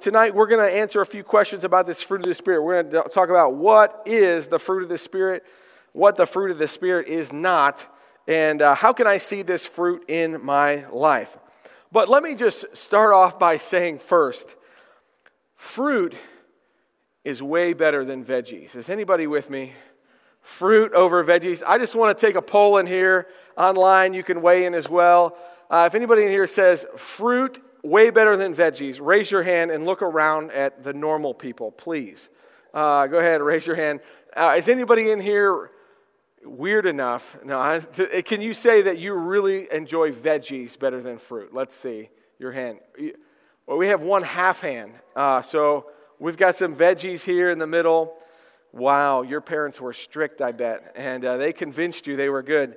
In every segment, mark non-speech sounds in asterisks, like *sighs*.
Tonight, we're going to answer a few questions about this fruit of the Spirit. We're going to talk about what is the fruit of the Spirit, what the fruit of the Spirit is not, and uh, how can I see this fruit in my life. But let me just start off by saying first fruit is way better than veggies. Is anybody with me? Fruit over veggies. I just want to take a poll in here online. You can weigh in as well. Uh, if anybody in here says fruit way better than veggies, raise your hand and look around at the normal people, please. Uh, go ahead, raise your hand. Uh, is anybody in here weird enough? No, I, can you say that you really enjoy veggies better than fruit? Let's see your hand. Well, we have one half hand. Uh, so we've got some veggies here in the middle. Wow, your parents were strict, I bet, and uh, they convinced you they were good.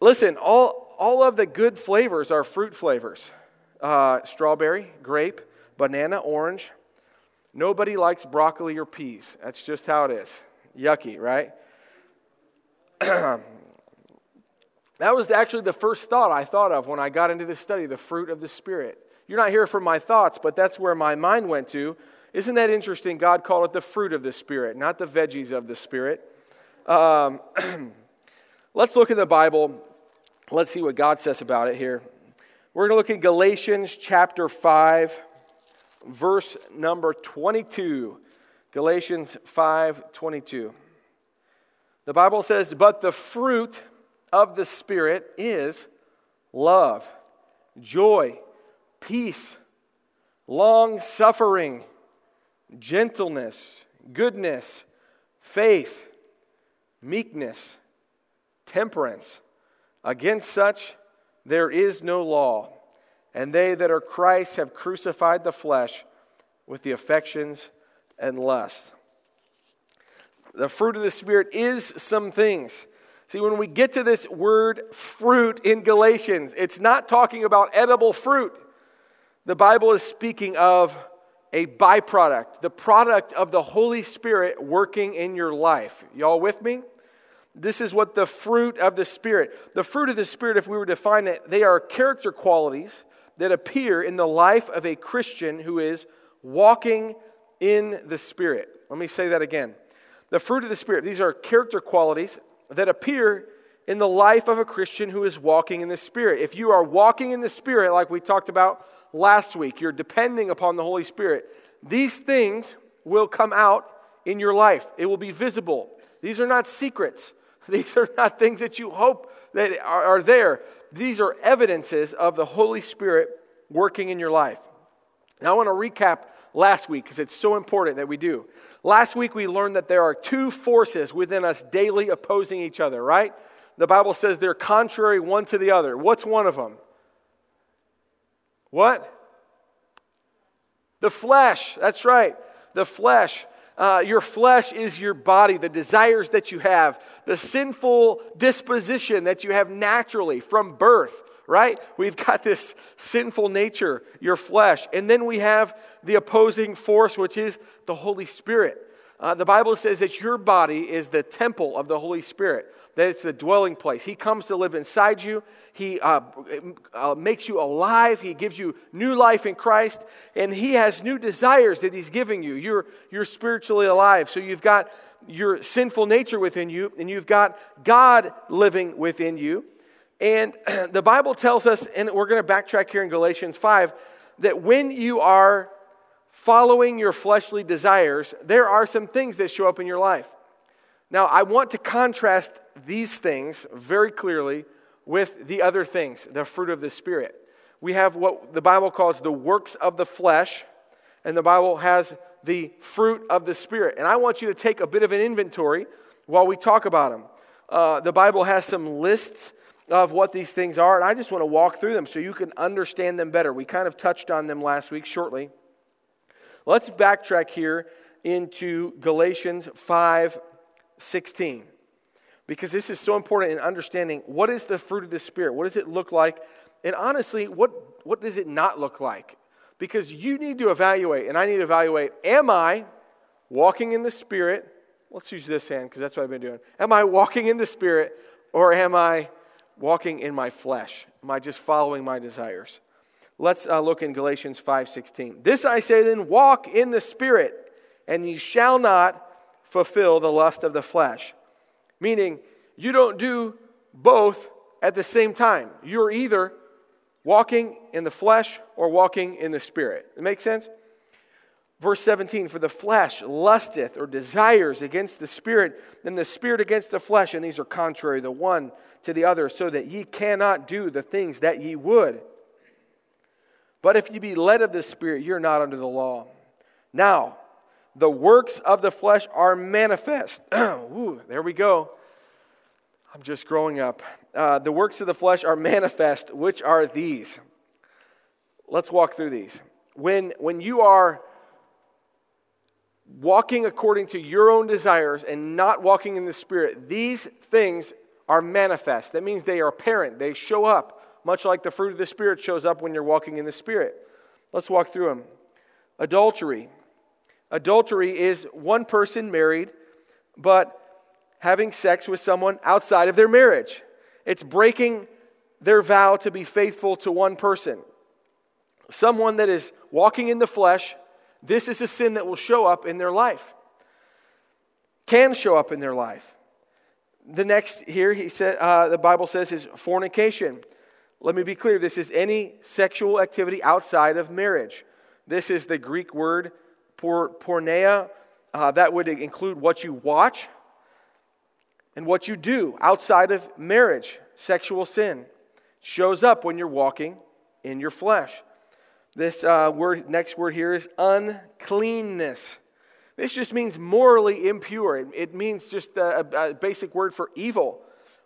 Listen, all, all of the good flavors are fruit flavors uh, strawberry, grape, banana, orange. Nobody likes broccoli or peas. That's just how it is. Yucky, right? *clears throat* that was actually the first thought I thought of when I got into this study the fruit of the Spirit. You're not here for my thoughts, but that's where my mind went to. Isn't that interesting? God called it the fruit of the Spirit, not the veggies of the Spirit. Um, *clears throat* let's look in the Bible. Let's see what God says about it here. We're going to look at Galatians chapter 5, verse number 22. Galatians 5 22. The Bible says, But the fruit of the Spirit is love, joy, peace, long suffering, gentleness, goodness, faith, meekness, temperance. Against such there is no law, and they that are Christ have crucified the flesh with the affections and lusts. The fruit of the Spirit is some things. See, when we get to this word fruit in Galatians, it's not talking about edible fruit. The Bible is speaking of a byproduct, the product of the Holy Spirit working in your life. Y'all with me? This is what the fruit of the Spirit. The fruit of the Spirit, if we were to define it, they are character qualities that appear in the life of a Christian who is walking in the Spirit. Let me say that again. The fruit of the Spirit, these are character qualities that appear in the life of a Christian who is walking in the Spirit. If you are walking in the Spirit, like we talked about last week, you're depending upon the Holy Spirit, these things will come out in your life. It will be visible. These are not secrets. These are not things that you hope that are, are there. These are evidences of the Holy Spirit working in your life. Now, I want to recap last week because it's so important that we do. Last week, we learned that there are two forces within us daily opposing each other, right? The Bible says they're contrary one to the other. What's one of them? What? The flesh. That's right. The flesh. Uh, your flesh is your body, the desires that you have, the sinful disposition that you have naturally from birth, right? We've got this sinful nature, your flesh. And then we have the opposing force, which is the Holy Spirit. Uh, the Bible says that your body is the temple of the Holy Spirit, that it's the dwelling place. He comes to live inside you. He uh, uh, makes you alive. He gives you new life in Christ. And He has new desires that He's giving you. You're, you're spiritually alive. So you've got your sinful nature within you, and you've got God living within you. And *clears throat* the Bible tells us, and we're going to backtrack here in Galatians 5, that when you are following your fleshly desires, there are some things that show up in your life. Now, I want to contrast these things very clearly with the other things, the fruit of the Spirit. We have what the Bible calls the works of the flesh, and the Bible has the fruit of the Spirit. And I want you to take a bit of an inventory while we talk about them. Uh, the Bible has some lists of what these things are, and I just want to walk through them so you can understand them better. We kind of touched on them last week shortly. Let's backtrack here into Galatians 5 16. Because this is so important in understanding what is the fruit of the Spirit? What does it look like? And honestly, what, what does it not look like? Because you need to evaluate, and I need to evaluate am I walking in the Spirit? Let's use this hand because that's what I've been doing. Am I walking in the Spirit or am I walking in my flesh? Am I just following my desires? Let's uh, look in Galatians 5:16. This I say then, walk in the spirit, and ye shall not fulfill the lust of the flesh. Meaning, you don't do both at the same time. You're either walking in the flesh or walking in the spirit. It makes sense? Verse 17, for the flesh lusteth or desires against the spirit, and the spirit against the flesh, and these are contrary the one to the other, so that ye cannot do the things that ye would. But if you be led of the spirit, you're not under the law. Now, the works of the flesh are manifest. *clears throat* Ooh, there we go. I'm just growing up. Uh, the works of the flesh are manifest, which are these. Let's walk through these. When, when you are walking according to your own desires and not walking in the Spirit, these things are manifest. That means they are apparent, they show up, much like the fruit of the Spirit shows up when you're walking in the Spirit. Let's walk through them. Adultery. Adultery is one person married, but having sex with someone outside of their marriage. It's breaking their vow to be faithful to one person. Someone that is walking in the flesh this is a sin that will show up in their life, can show up in their life. The next here, he said, uh, the Bible says, is fornication. Let me be clear this is any sexual activity outside of marriage. This is the Greek word por, porneia. Uh, that would include what you watch and what you do outside of marriage. Sexual sin shows up when you're walking in your flesh. This uh, word, next word here is uncleanness. This just means morally impure. It, it means just a, a, basic word for evil.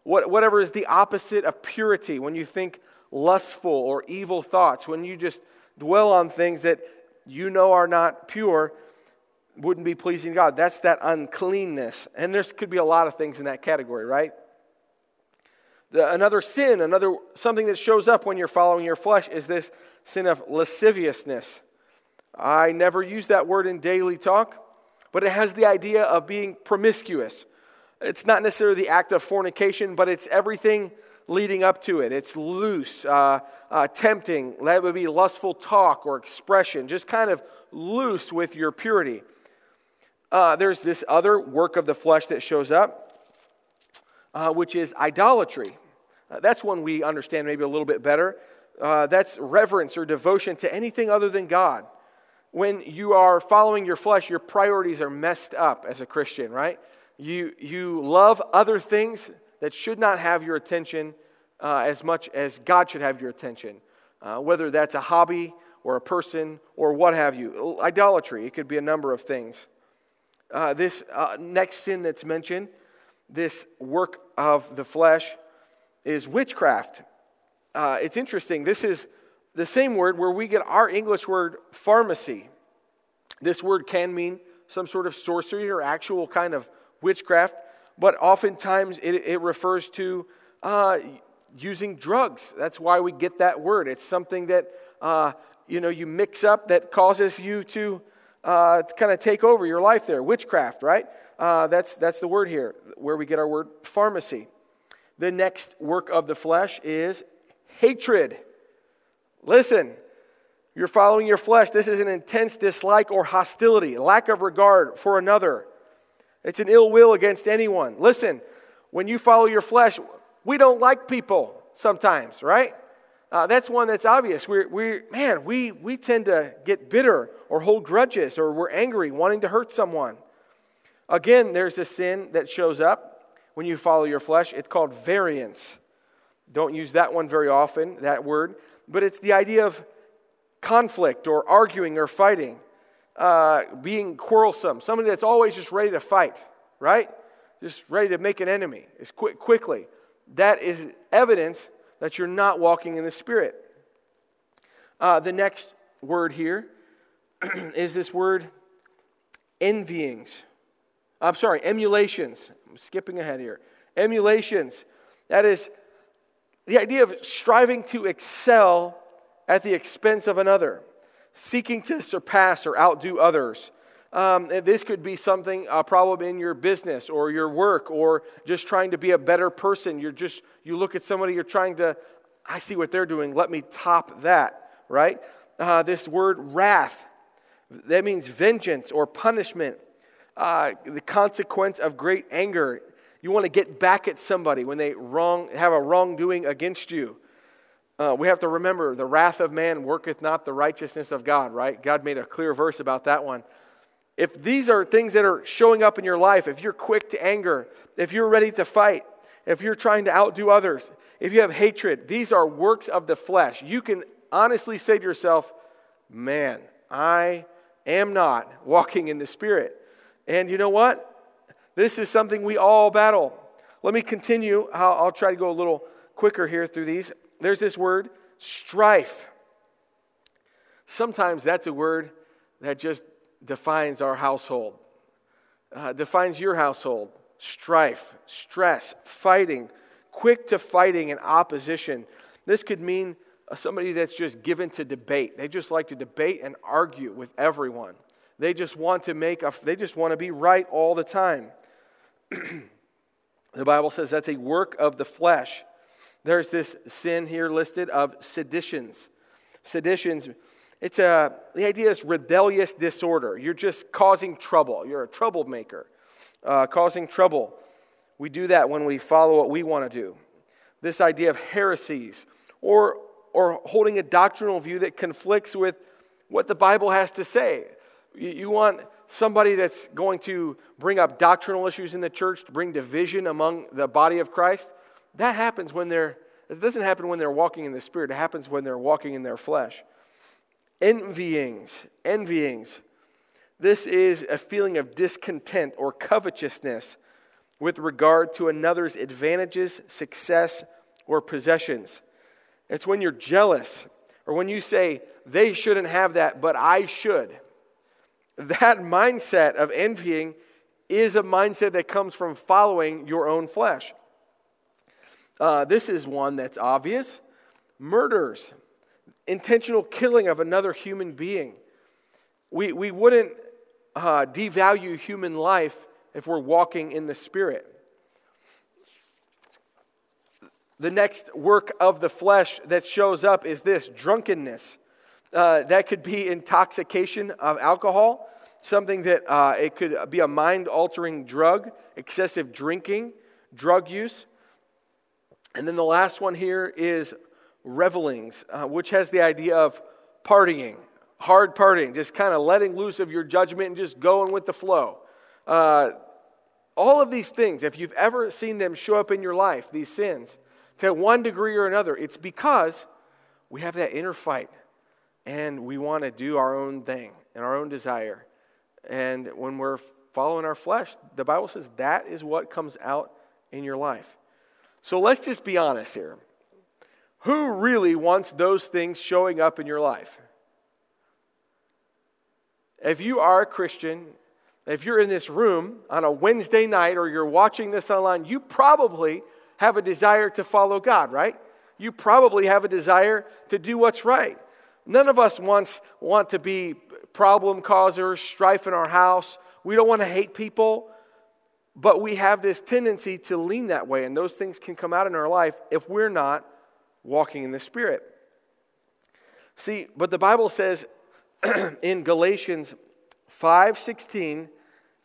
What, whatever is the opposite of purity. When you think lustful or evil thoughts, when you just dwell on things that you know are not pure, wouldn't be pleasing to God. That's that uncleanness. And there could be a lot of things in that category, right? The, another sin, another something that shows up when you're following your flesh is this sin of lasciviousness. I never use that word in daily talk, but it has the idea of being promiscuous. It's not necessarily the act of fornication, but it's everything leading up to it. It's loose, uh, uh, tempting. That would be lustful talk or expression, just kind of loose with your purity. Uh, there's this other work of the flesh that shows up, uh, which is idolatry. Uh, that's one we understand maybe a little bit better uh, that's reverence or devotion to anything other than God. When you are following your flesh, your priorities are messed up as a Christian, right? You, you love other things that should not have your attention uh, as much as God should have your attention, uh, whether that's a hobby or a person or what have you. Idolatry, it could be a number of things. Uh, this uh, next sin that's mentioned, this work of the flesh, is witchcraft. Uh, it's interesting. This is the same word where we get our English word pharmacy. This word can mean some sort of sorcery or actual kind of witchcraft, but oftentimes it, it refers to uh, using drugs. That's why we get that word. It's something that uh, you know you mix up that causes you to, uh, to kind of take over your life. There, witchcraft, right? Uh, that's that's the word here where we get our word pharmacy. The next work of the flesh is hatred. Listen, you're following your flesh. This is an intense dislike or hostility, lack of regard for another. It's an ill will against anyone. Listen, when you follow your flesh, we don't like people sometimes, right? Uh, that's one that's obvious. We're, we man, we, we tend to get bitter or hold grudges or we're angry, wanting to hurt someone. Again, there's a sin that shows up when you follow your flesh. It's called variance. Don't use that one very often, that word, but it's the idea of conflict or arguing or fighting, uh, being quarrelsome, somebody that's always just ready to fight, right? Just ready to make an enemy as quick, quickly. That is evidence that you're not walking in the Spirit. Uh, the next word here *clears throat* is this word envyings. I'm sorry, emulations. I'm skipping ahead here. Emulations. That is the idea of striving to excel at the expense of another, seeking to surpass or outdo others. Um, this could be something, a problem in your business or your work, or just trying to be a better person. You're just, you look at somebody, you're trying to, I see what they're doing, let me top that, right? Uh, this word wrath, that means vengeance or punishment, uh, the consequence of great anger. You want to get back at somebody when they wrong, have a wrongdoing against you. Uh, we have to remember the wrath of man worketh not the righteousness of God, right? God made a clear verse about that one. If these are things that are showing up in your life, if you're quick to anger, if you're ready to fight, if you're trying to outdo others, if you have hatred, these are works of the flesh. You can honestly say to yourself, man, I am not walking in the Spirit. And you know what? This is something we all battle. Let me continue. I'll, I'll try to go a little quicker here through these. There's this word, strife. Sometimes that's a word that just defines our household, uh, defines your household. Strife, stress, fighting, quick to fighting and opposition. This could mean uh, somebody that's just given to debate. They just like to debate and argue with everyone. They just want to make a, they just want to be right all the time. *clears throat* the Bible says that's a work of the flesh. There's this sin here listed of seditions. Seditions, it's a, the idea is rebellious disorder. You're just causing trouble. You're a troublemaker, uh, causing trouble. We do that when we follow what we want to do. This idea of heresies or, or holding a doctrinal view that conflicts with what the Bible has to say. You, you want somebody that's going to bring up doctrinal issues in the church, to bring division among the body of Christ. That happens when they're, it doesn't happen when they're walking in the Spirit, it happens when they're walking in their flesh. Envyings, envyings. This is a feeling of discontent or covetousness with regard to another's advantages, success, or possessions. It's when you're jealous or when you say, they shouldn't have that, but I should. That mindset of envying is a mindset that comes from following your own flesh. Uh, this is one that's obvious murders, intentional killing of another human being. We, we wouldn't uh, devalue human life if we're walking in the Spirit. The next work of the flesh that shows up is this drunkenness. Uh, that could be intoxication of alcohol, something that uh, it could be a mind altering drug, excessive drinking, drug use. And then the last one here is revelings, uh, which has the idea of partying, hard partying, just kind of letting loose of your judgment and just going with the flow. Uh, all of these things, if you've ever seen them show up in your life, these sins, to one degree or another, it's because we have that inner fight and we want to do our own thing and our own desire. And when we're following our flesh, the Bible says that is what comes out in your life. So let's just be honest here. Who really wants those things showing up in your life? If you are a Christian, if you're in this room on a Wednesday night or you're watching this online, you probably have a desire to follow God, right? You probably have a desire to do what's right. None of us wants, want to be problem causers, strife in our house. We don't want to hate people, but we have this tendency to lean that way, and those things can come out in our life if we're not walking in the Spirit. See, but the Bible says *clears throat* in Galatians 5:16,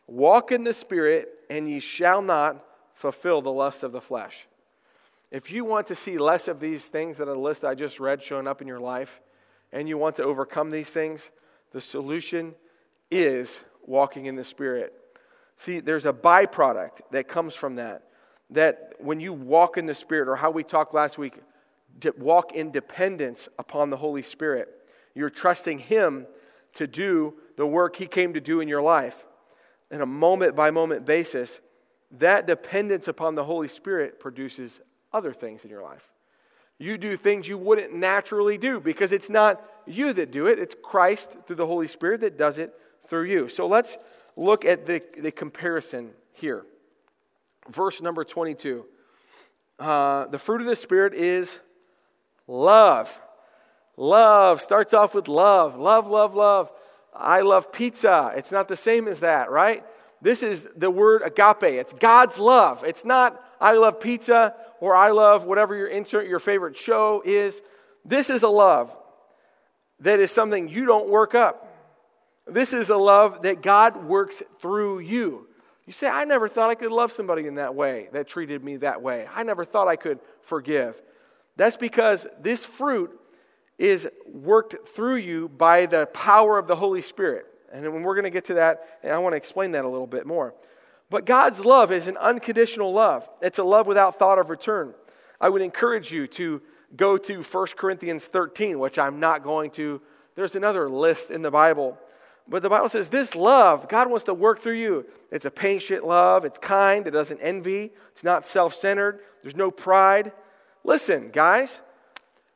"Walk in the Spirit, and ye shall not fulfill the lust of the flesh." If you want to see less of these things that are the list I just read showing up in your life, and you want to overcome these things, the solution is walking in the Spirit. See, there's a byproduct that comes from that. That when you walk in the Spirit, or how we talked last week, walk in dependence upon the Holy Spirit. You're trusting Him to do the work He came to do in your life in a moment by moment basis. That dependence upon the Holy Spirit produces other things in your life. You do things you wouldn't naturally do because it's not you that do it, it's Christ through the Holy Spirit that does it through you. So let's look at the, the comparison here. Verse number 22. Uh, the fruit of the Spirit is love. Love starts off with love. Love, love, love. I love pizza. It's not the same as that, right? This is the word agape. It's God's love. It's not I love pizza or I love whatever your insert your favorite show is. This is a love. that is something you don't work up. This is a love that God works through you. You say, I never thought I could love somebody in that way, that treated me that way. I never thought I could forgive. That's because this fruit is worked through you by the power of the Holy Spirit. And we're going to get to that, and I want to explain that a little bit more. But God's love is an unconditional love, it's a love without thought of return. I would encourage you to go to 1 Corinthians 13, which I'm not going to. There's another list in the Bible. But the Bible says this love, God wants to work through you. It's a patient love, it's kind, it doesn't envy, it's not self centered, there's no pride. Listen, guys,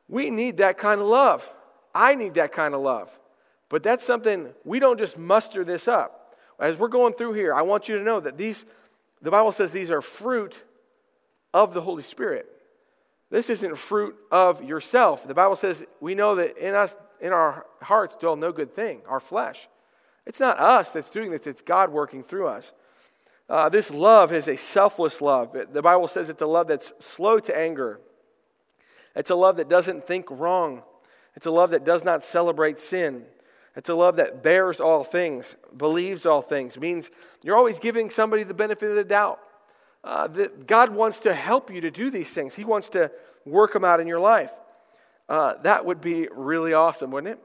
we need that kind of love. I need that kind of love. But that's something we don't just muster this up. As we're going through here, I want you to know that these, the Bible says these are fruit of the Holy Spirit. This isn't fruit of yourself. The Bible says we know that in us, in our hearts, dwell no good thing, our flesh. It's not us that's doing this, it's God working through us. Uh, this love is a selfless love. The Bible says it's a love that's slow to anger, it's a love that doesn't think wrong, it's a love that does not celebrate sin. It's a love that bears all things, believes all things. Means you're always giving somebody the benefit of the doubt. Uh, that God wants to help you to do these things. He wants to work them out in your life. Uh, that would be really awesome, wouldn't it?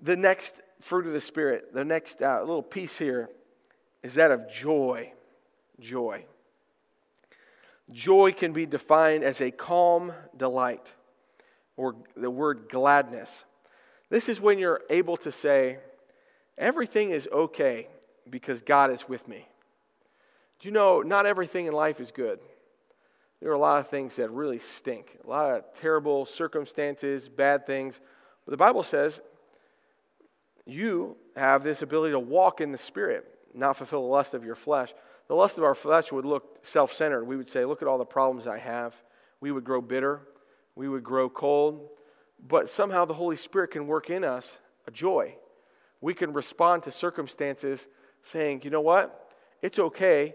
The next fruit of the Spirit, the next uh, little piece here, is that of joy. Joy. Joy can be defined as a calm delight, or the word gladness. This is when you're able to say, everything is okay because God is with me. Do you know, not everything in life is good. There are a lot of things that really stink, a lot of terrible circumstances, bad things. But the Bible says you have this ability to walk in the Spirit, not fulfill the lust of your flesh. The lust of our flesh would look self centered. We would say, Look at all the problems I have. We would grow bitter. We would grow cold. But somehow the Holy Spirit can work in us a joy. We can respond to circumstances saying, You know what? It's okay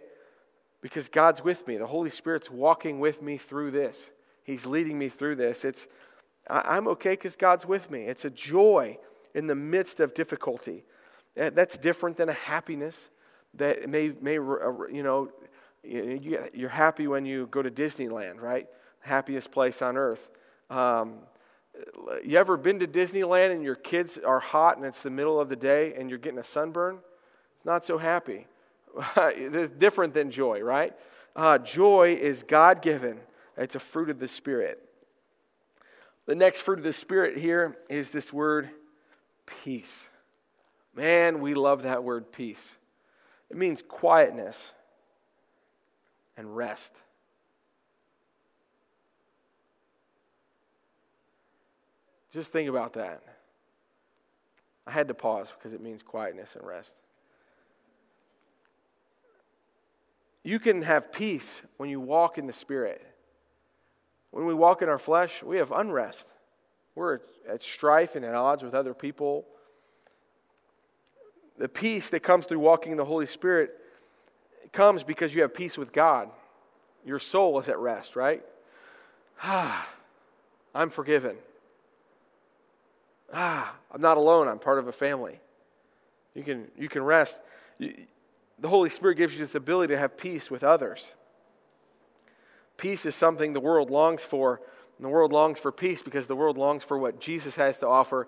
because God's with me. The Holy Spirit's walking with me through this. He's leading me through this. It's I'm okay because God's with me. It's a joy in the midst of difficulty. That's different than a happiness that may, may uh, you know, you're happy when you go to Disneyland, right? Happiest place on earth. Um, you ever been to Disneyland and your kids are hot and it's the middle of the day and you're getting a sunburn? It's not so happy. *laughs* it's different than joy, right? Uh, joy is God given, it's a fruit of the Spirit. The next fruit of the Spirit here is this word peace. Man, we love that word peace. It means quietness and rest. Just think about that. I had to pause because it means quietness and rest. You can have peace when you walk in the Spirit. When we walk in our flesh, we have unrest. We're at strife and at odds with other people. The peace that comes through walking in the Holy Spirit comes because you have peace with God. Your soul is at rest, right? Ah, *sighs* I'm forgiven. Ah, *sighs* I'm not alone. I'm part of a family. You can, you can rest. The Holy Spirit gives you this ability to have peace with others. Peace is something the world longs for. And the world longs for peace because the world longs for what Jesus has to offer.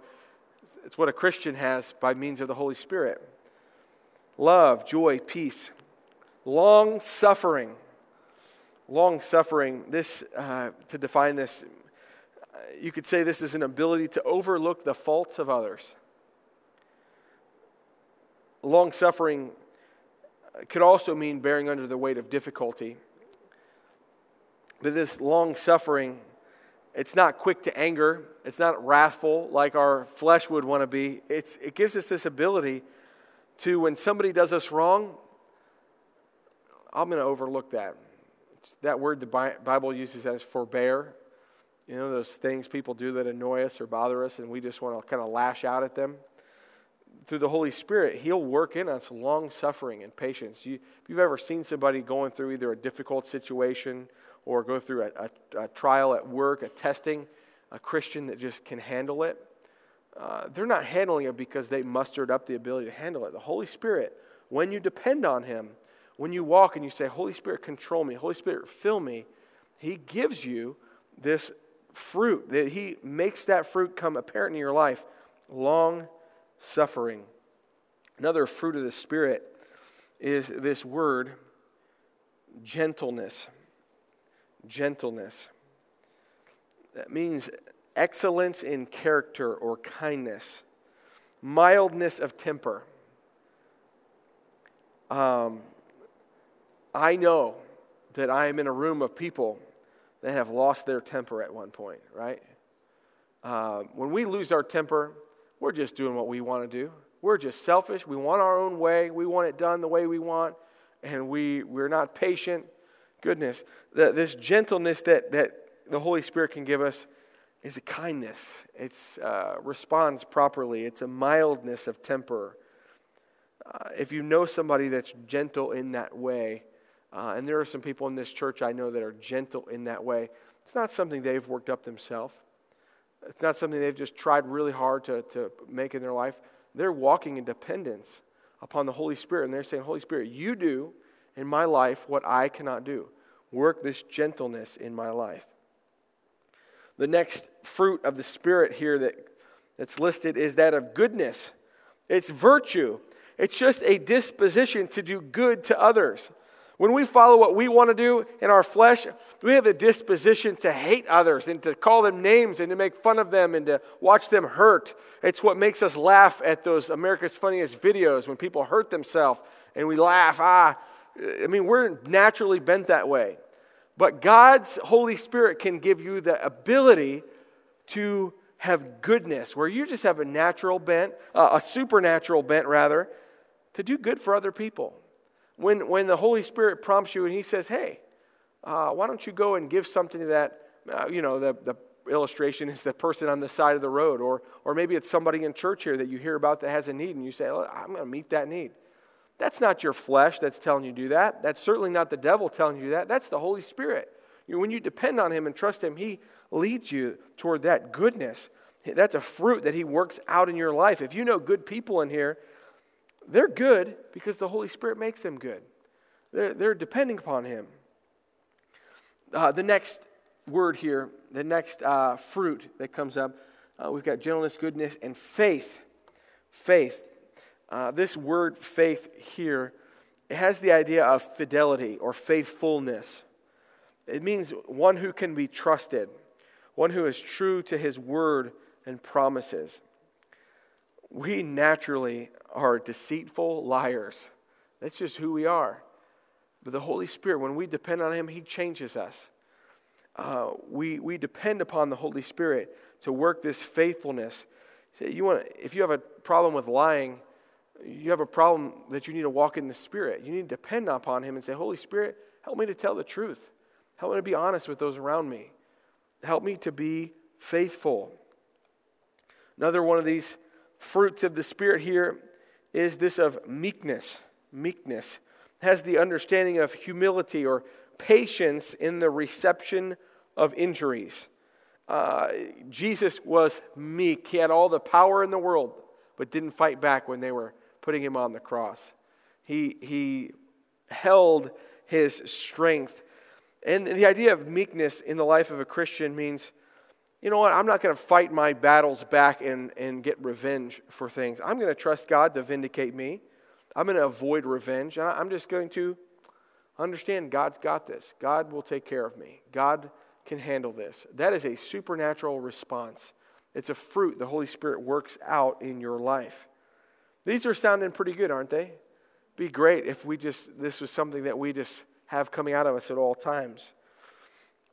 It's what a Christian has by means of the Holy Spirit love, joy, peace, long suffering. Long suffering, this, uh, to define this, you could say this is an ability to overlook the faults of others. Long suffering could also mean bearing under the weight of difficulty. But this long suffering, it's not quick to anger, it's not wrathful like our flesh would want to be. It's, it gives us this ability to, when somebody does us wrong, I'm going to overlook that. It's that word the Bible uses as forbear. You know, those things people do that annoy us or bother us, and we just want to kind of lash out at them through the Holy Spirit, He'll work in us long suffering and patience. You, if you've ever seen somebody going through either a difficult situation or go through a, a, a trial at work, a testing, a Christian that just can handle it, uh, they're not handling it because they mustered up the ability to handle it. The Holy Spirit, when you depend on Him, when you walk and you say, Holy Spirit, control me, Holy Spirit, fill me, He gives you this fruit, that He makes that fruit come apparent in your life long suffering. Another fruit of the Spirit is this word gentleness. Gentleness. That means excellence in character or kindness, mildness of temper. Um, I know that I am in a room of people that have lost their temper at one point, right? Uh, when we lose our temper, we're just doing what we want to do. We're just selfish. We want our own way. We want it done the way we want, and we, we're not patient. Goodness, the, this gentleness that, that the Holy Spirit can give us is a kindness. It uh, responds properly. It's a mildness of temper. Uh, if you know somebody that's gentle in that way, uh, and there are some people in this church I know that are gentle in that way, it's not something they've worked up themselves. It's not something they've just tried really hard to, to make in their life. They're walking in dependence upon the Holy Spirit, and they're saying, Holy Spirit, you do in my life what I cannot do. Work this gentleness in my life. The next fruit of the Spirit here that, that's listed is that of goodness. It's virtue, it's just a disposition to do good to others. When we follow what we want to do in our flesh, we have a disposition to hate others and to call them names and to make fun of them and to watch them hurt. It's what makes us laugh at those America's Funniest videos when people hurt themselves and we laugh. Ah, I mean, we're naturally bent that way. But God's Holy Spirit can give you the ability to have goodness, where you just have a natural bent, uh, a supernatural bent, rather, to do good for other people when, when the Holy Spirit prompts you and He says, hey, uh, why don't you go and give something to that, uh, you know, the, the illustration is the person on the side of the road, or, or maybe it's somebody in church here that you hear about that has a need, and you say, I'm going to meet that need. That's not your flesh that's telling you to do that. That's certainly not the devil telling you that. That's the Holy Spirit. You know, when you depend on Him and trust Him, He leads you toward that goodness. That's a fruit that He works out in your life. If you know good people in here, they're good because the Holy Spirit makes them good. They're, they're depending upon Him. Uh, the next word here, the next uh, fruit that comes up, uh, we've got gentleness, goodness, and faith. Faith. Uh, this word faith here, it has the idea of fidelity or faithfulness. It means one who can be trusted, one who is true to his word and promises. We naturally are deceitful liars. That's just who we are. But the Holy Spirit, when we depend on Him, He changes us. Uh, we, we depend upon the Holy Spirit to work this faithfulness. You want, if you have a problem with lying, you have a problem that you need to walk in the Spirit. You need to depend upon Him and say, Holy Spirit, help me to tell the truth. Help me to be honest with those around me. Help me to be faithful. Another one of these fruits of the Spirit here is this of meekness. Meekness has the understanding of humility or patience in the reception of injuries. Uh, Jesus was meek. He had all the power in the world, but didn't fight back when they were putting him on the cross. He, he held his strength. And the idea of meekness in the life of a Christian means you know what? I'm not going to fight my battles back and, and get revenge for things. I'm going to trust God to vindicate me. I'm going to avoid revenge. I'm just going to understand God's got this. God will take care of me. God can handle this. That is a supernatural response. It's a fruit the Holy Spirit works out in your life. These are sounding pretty good, aren't they? Be great if we just, this was something that we just have coming out of us at all times.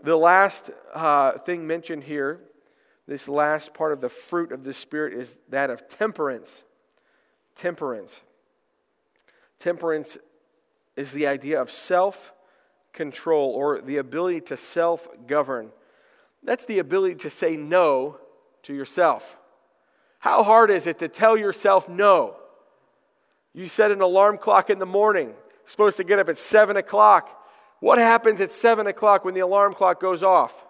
The last uh, thing mentioned here, this last part of the fruit of the Spirit, is that of temperance. Temperance. Temperance is the idea of self control or the ability to self govern. That's the ability to say no to yourself. How hard is it to tell yourself no? You set an alarm clock in the morning, supposed to get up at 7 o'clock. What happens at 7 o'clock when the alarm clock goes off?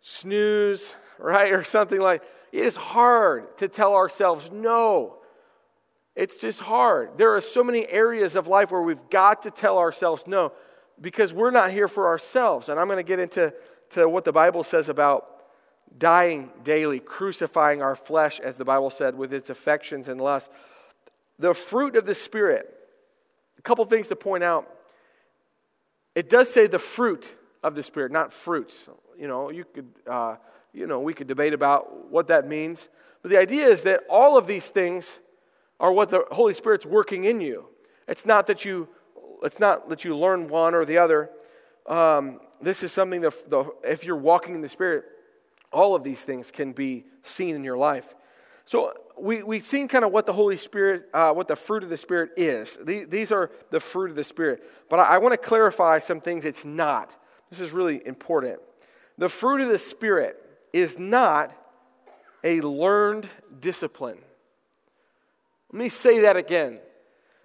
Snooze, *laughs* right? Or something like it is hard to tell ourselves no. It's just hard. There are so many areas of life where we've got to tell ourselves no because we're not here for ourselves. And I'm going to get into to what the Bible says about dying daily, crucifying our flesh, as the Bible said, with its affections and lusts. The fruit of the Spirit, a couple things to point out. It does say the fruit of the Spirit, not fruits. You know, you could, uh, you know, we could debate about what that means. But the idea is that all of these things are what the Holy Spirit's working in you. It's not that you, it's not that you learn one or the other. Um, this is something that the, if you're walking in the Spirit, all of these things can be seen in your life. So we, we've seen kind of what the Holy Spirit, uh, what the fruit of the Spirit is. These, these are the fruit of the Spirit. But I, I want to clarify some things it's not. This is really important. The fruit of the Spirit is not a learned discipline. Let me say that again.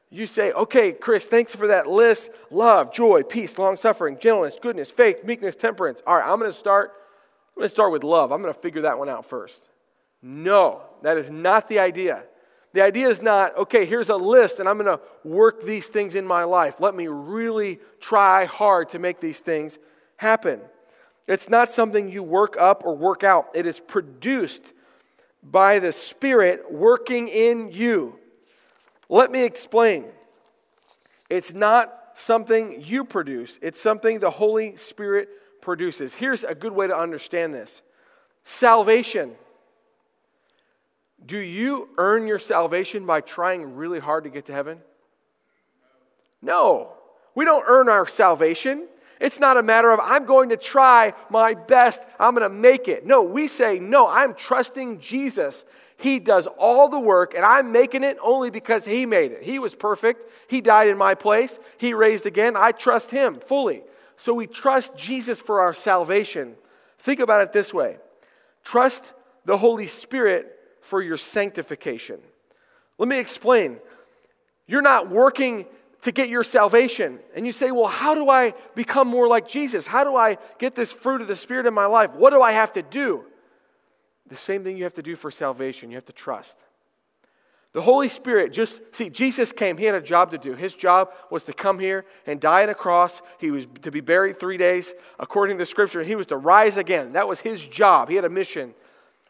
You say, okay, Chris, thanks for that list love, joy, peace, long suffering, gentleness, goodness, faith, meekness, temperance. All right, I'm going to start. Going to start with love. I'm going to figure that one out first. No, that is not the idea. The idea is not, okay, here's a list and I'm going to work these things in my life. Let me really try hard to make these things happen. It's not something you work up or work out, it is produced by the Spirit working in you. Let me explain. It's not something you produce, it's something the Holy Spirit produces. Here's a good way to understand this salvation. Do you earn your salvation by trying really hard to get to heaven? No. We don't earn our salvation. It's not a matter of, I'm going to try my best, I'm going to make it. No, we say, no, I'm trusting Jesus. He does all the work, and I'm making it only because He made it. He was perfect. He died in my place. He raised again. I trust Him fully. So we trust Jesus for our salvation. Think about it this way trust the Holy Spirit for your sanctification. Let me explain. You're not working to get your salvation. And you say, well, how do I become more like Jesus? How do I get this fruit of the Spirit in my life? What do I have to do? The same thing you have to do for salvation. You have to trust. The Holy Spirit just, see, Jesus came. He had a job to do. His job was to come here and die on a cross. He was to be buried three days, according to the scripture. He was to rise again. That was his job. He had a mission.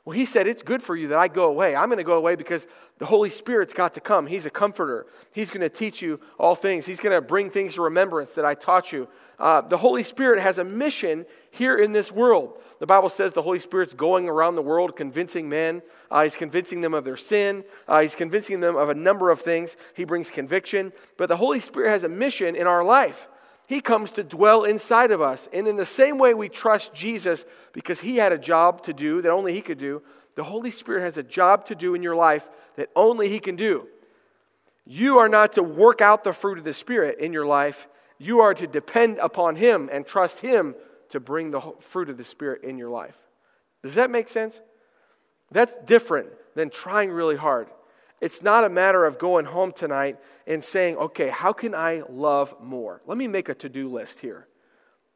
Well, he said, It's good for you that I go away. I'm going to go away because the Holy Spirit's got to come. He's a comforter. He's going to teach you all things. He's going to bring things to remembrance that I taught you. Uh, the Holy Spirit has a mission here in this world. The Bible says the Holy Spirit's going around the world convincing men. Uh, he's convincing them of their sin. Uh, he's convincing them of a number of things. He brings conviction. But the Holy Spirit has a mission in our life. He comes to dwell inside of us. And in the same way we trust Jesus because he had a job to do that only he could do, the Holy Spirit has a job to do in your life that only he can do. You are not to work out the fruit of the Spirit in your life. You are to depend upon him and trust him to bring the fruit of the Spirit in your life. Does that make sense? That's different than trying really hard. It's not a matter of going home tonight and saying, okay, how can I love more? Let me make a to do list here.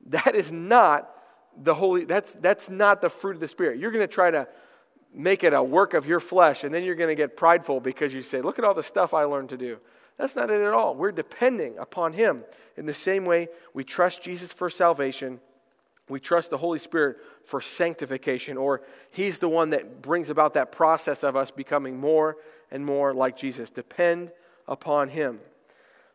That is not the holy, that's, that's not the fruit of the Spirit. You're going to try to make it a work of your flesh, and then you're going to get prideful because you say, look at all the stuff I learned to do. That's not it at all. We're depending upon Him. In the same way, we trust Jesus for salvation. We trust the Holy Spirit for sanctification, or He's the one that brings about that process of us becoming more and more like Jesus. Depend upon Him.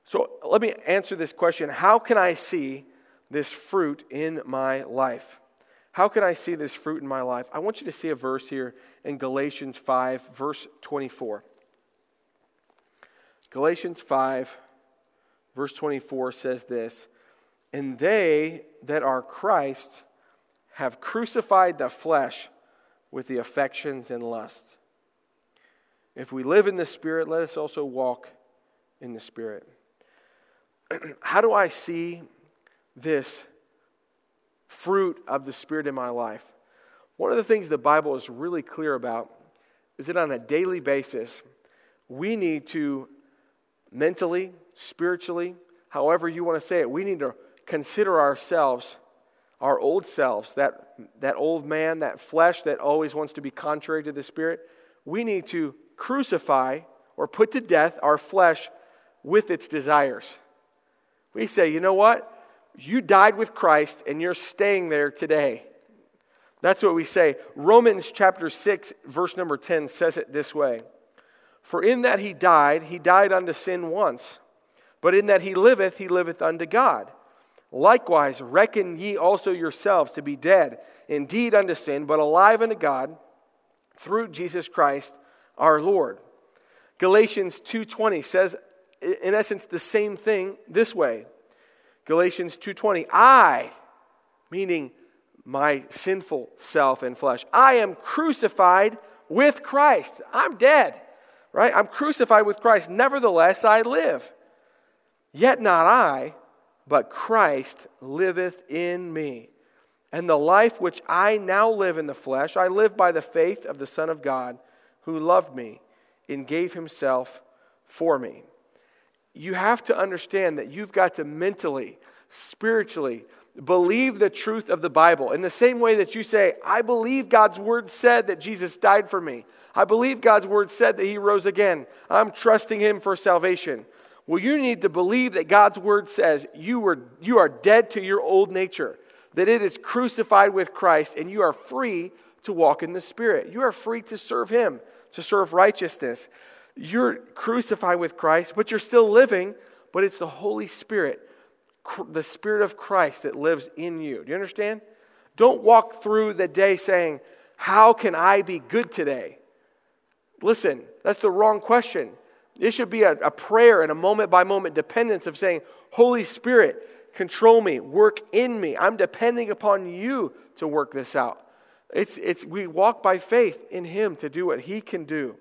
So let me answer this question How can I see this fruit in my life? How can I see this fruit in my life? I want you to see a verse here in Galatians 5, verse 24. Galatians 5, verse 24 says this And they that are Christ have crucified the flesh with the affections and lusts. If we live in the Spirit, let us also walk in the Spirit. *clears throat* How do I see this fruit of the Spirit in my life? One of the things the Bible is really clear about is that on a daily basis, we need to mentally, spiritually, however you want to say it, we need to consider ourselves our old selves, that, that old man, that flesh that always wants to be contrary to the Spirit, we need to crucify or put to death our flesh with its desires. We say, you know what? You died with Christ and you're staying there today. That's what we say. Romans chapter 6, verse number 10 says it this way For in that he died, he died unto sin once, but in that he liveth, he liveth unto God. Likewise, reckon ye also yourselves to be dead, indeed unto sin, but alive unto God through Jesus Christ our Lord. Galatians 2:20 says in essence the same thing this way. Galatians 2:20, I meaning my sinful self and flesh. I am crucified with Christ. I'm dead. Right? I'm crucified with Christ. Nevertheless I live. Yet not I, but Christ liveth in me. And the life which I now live in the flesh, I live by the faith of the Son of God, who loved me and gave himself for me. You have to understand that you've got to mentally, spiritually, believe the truth of the Bible. In the same way that you say, I believe God's word said that Jesus died for me. I believe God's word said that he rose again. I'm trusting him for salvation. Well, you need to believe that God's word says you, were, you are dead to your old nature, that it is crucified with Christ, and you are free to walk in the Spirit. You are free to serve Him, to serve righteousness. You're crucified with Christ, but you're still living, but it's the Holy Spirit, the Spirit of Christ that lives in you. Do you understand? Don't walk through the day saying, How can I be good today? Listen, that's the wrong question. It should be a, a prayer and a moment by moment dependence of saying, Holy Spirit, control me, work in me. I'm depending upon you to work this out. It's, it's, we walk by faith in Him to do what He can do.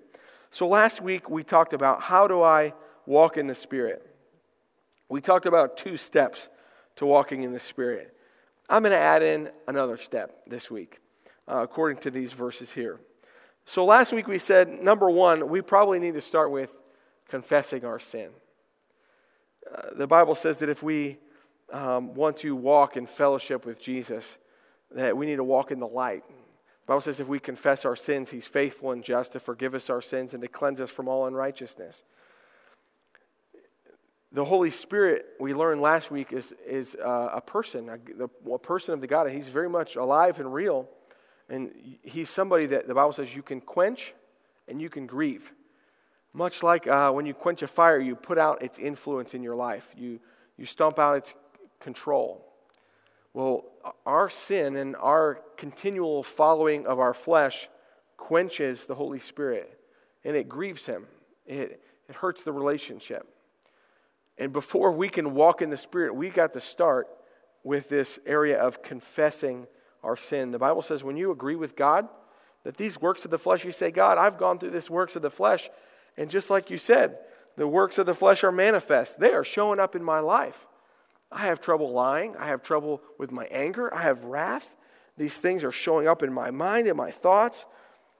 So last week we talked about how do I walk in the Spirit? We talked about two steps to walking in the Spirit. I'm going to add in another step this week, uh, according to these verses here. So last week we said, number one, we probably need to start with confessing our sin. Uh, the Bible says that if we um, want to walk in fellowship with Jesus, that we need to walk in the light. The Bible says if we confess our sins, He's faithful and just to forgive us our sins and to cleanse us from all unrighteousness. The Holy Spirit, we learned last week, is, is uh, a person, a, a person of the God. He's very much alive and real. And He's somebody that the Bible says you can quench and you can grieve. Much like uh, when you quench a fire, you put out its influence in your life, you, you stomp out its control. Well, our sin and our continual following of our flesh quenches the Holy Spirit and it grieves Him, it, it hurts the relationship. And before we can walk in the Spirit, we got to start with this area of confessing our sin. The Bible says when you agree with God, that these works of the flesh, you say, God, I've gone through this works of the flesh, and just like you said, the works of the flesh are manifest. They are showing up in my life. I have trouble lying. I have trouble with my anger. I have wrath. These things are showing up in my mind and my thoughts.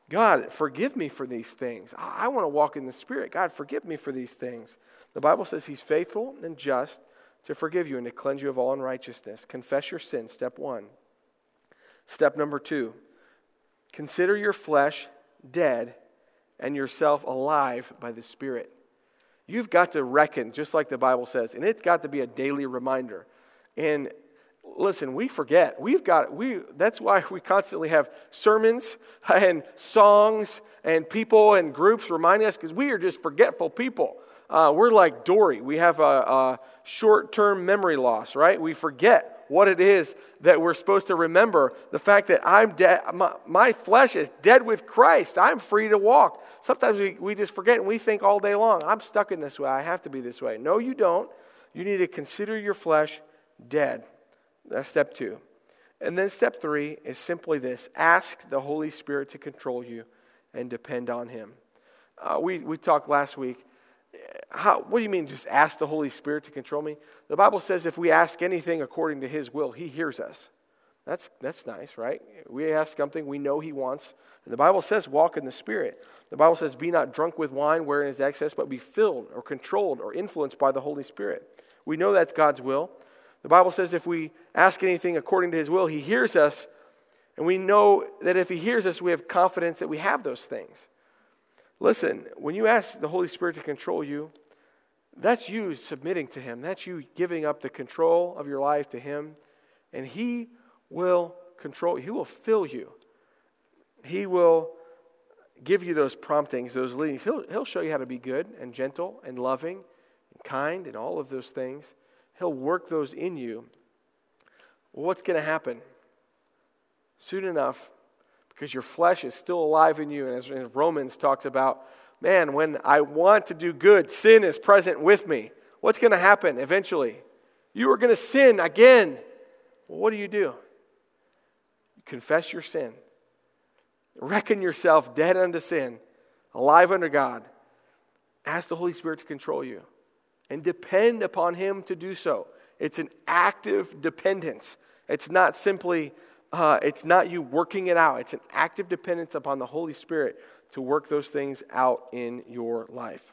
God, forgive me for these things. I want to walk in the Spirit. God, forgive me for these things. The Bible says He's faithful and just to forgive you and to cleanse you of all unrighteousness. Confess your sin, step one. Step number two consider your flesh dead and yourself alive by the Spirit. You've got to reckon, just like the Bible says, and it's got to be a daily reminder. And listen, we forget. We've got we that's why we constantly have sermons and songs and people and groups reminding us because we are just forgetful people. Uh, we're like Dory. We have a, a short term memory loss, right? We forget what it is that we're supposed to remember. The fact that I'm dead, my, my, flesh is dead with Christ. I'm free to walk. Sometimes we, we just forget and we think all day long, I'm stuck in this way. I have to be this way. No, you don't. You need to consider your flesh dead. That's step two. And then step three is simply this ask the Holy Spirit to control you and depend on Him. Uh, we, we talked last week how, what do you mean, just ask the Holy Spirit to control me? The Bible says if we ask anything according to His will, He hears us. That's, that's nice, right? We ask something we know He wants. And the Bible says, walk in the Spirit. The Bible says, be not drunk with wine wherein is excess, but be filled or controlled or influenced by the Holy Spirit. We know that's God's will. The Bible says if we ask anything according to his will, he hears us. And we know that if he hears us, we have confidence that we have those things. Listen, when you ask the Holy Spirit to control you, that's you submitting to him. That's you giving up the control of your life to him. And he will control, you, he will fill you. He will give you those promptings, those leadings. He'll, he'll show you how to be good and gentle and loving and kind and all of those things. He'll work those in you. Well, what's going to happen? Soon enough, because your flesh is still alive in you, and as Romans talks about, man, when I want to do good, sin is present with me. What's going to happen eventually? You are going to sin again. Well, what do you do? You confess your sin Reckon yourself dead unto sin, alive unto God. Ask the Holy Spirit to control you and depend upon Him to do so. It's an active dependence. It's not simply, uh, it's not you working it out. It's an active dependence upon the Holy Spirit to work those things out in your life.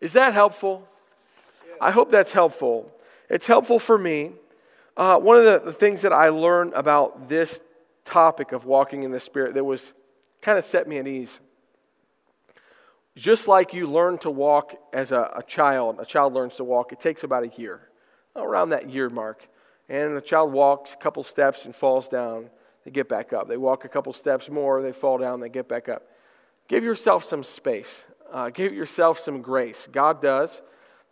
Is that helpful? I hope that's helpful. It's helpful for me. Uh, one of the, the things that I learned about this topic of walking in the Spirit that was kind of set me at ease. Just like you learn to walk as a, a child, a child learns to walk, it takes about a year, around that year mark. And the child walks a couple steps and falls down, they get back up. They walk a couple steps more, they fall down, they get back up. Give yourself some space, uh, give yourself some grace. God does.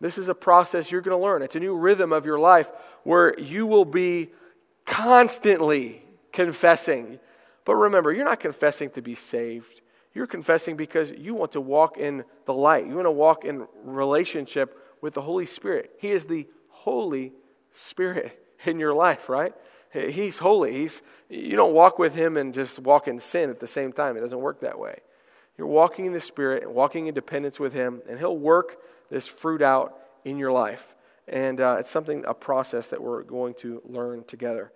This is a process you're going to learn. It's a new rhythm of your life where you will be constantly confessing. But remember, you're not confessing to be saved. You're confessing because you want to walk in the light. You want to walk in relationship with the Holy Spirit. He is the Holy Spirit in your life, right? He's holy. He's, you don't walk with him and just walk in sin at the same time. It doesn't work that way. You're walking in the Spirit and walking in dependence with him, and he'll work this fruit out in your life. And uh, it's something, a process that we're going to learn together.